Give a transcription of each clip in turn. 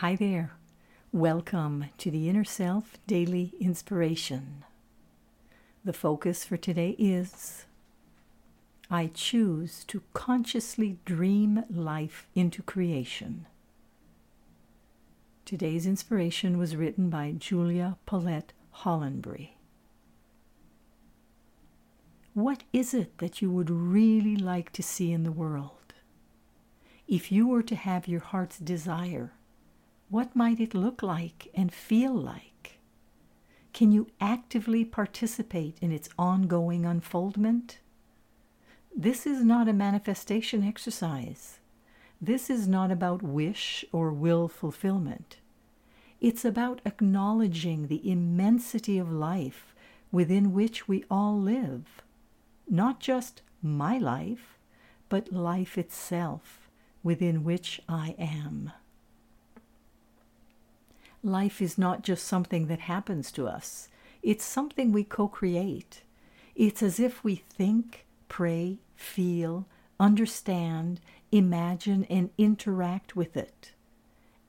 Hi there. Welcome to the Inner Self Daily Inspiration. The focus for today is I choose to consciously dream life into creation. Today's inspiration was written by Julia Paulette Hollenbery. What is it that you would really like to see in the world? If you were to have your heart's desire, what might it look like and feel like? Can you actively participate in its ongoing unfoldment? This is not a manifestation exercise. This is not about wish or will fulfillment. It's about acknowledging the immensity of life within which we all live. Not just my life, but life itself within which I am. Life is not just something that happens to us, it's something we co create. It's as if we think, pray, feel, understand, imagine, and interact with it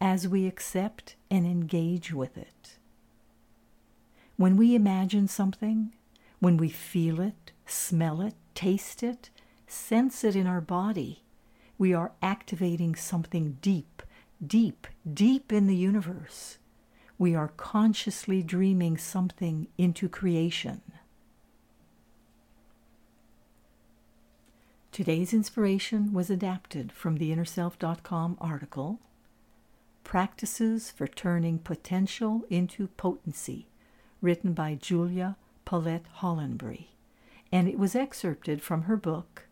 as we accept and engage with it. When we imagine something, when we feel it, smell it, taste it, sense it in our body, we are activating something deep, deep, deep in the universe. We are consciously dreaming something into creation. Today's inspiration was adapted from the InnerSelf.com article Practices for Turning Potential into Potency, written by Julia Paulette Hollenbery, and it was excerpted from her book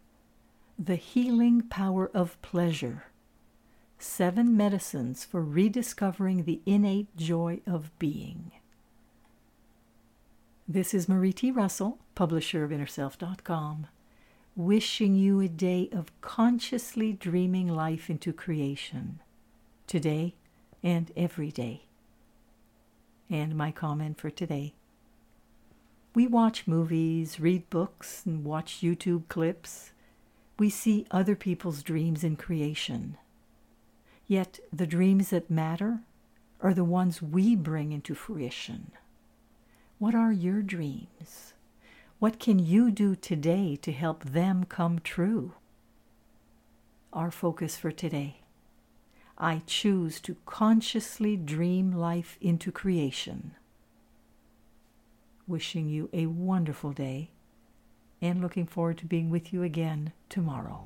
the Healing Power of Pleasure Seven Medicines for Rediscovering the Innate Joy of Being. This is Marie T. Russell, publisher of InnerSelf.com, wishing you a day of consciously dreaming life into creation, today and every day. And my comment for today. We watch movies, read books, and watch YouTube clips we see other people's dreams in creation. Yet the dreams that matter are the ones we bring into fruition. What are your dreams? What can you do today to help them come true? Our focus for today. I choose to consciously dream life into creation. Wishing you a wonderful day and looking forward to being with you again tomorrow.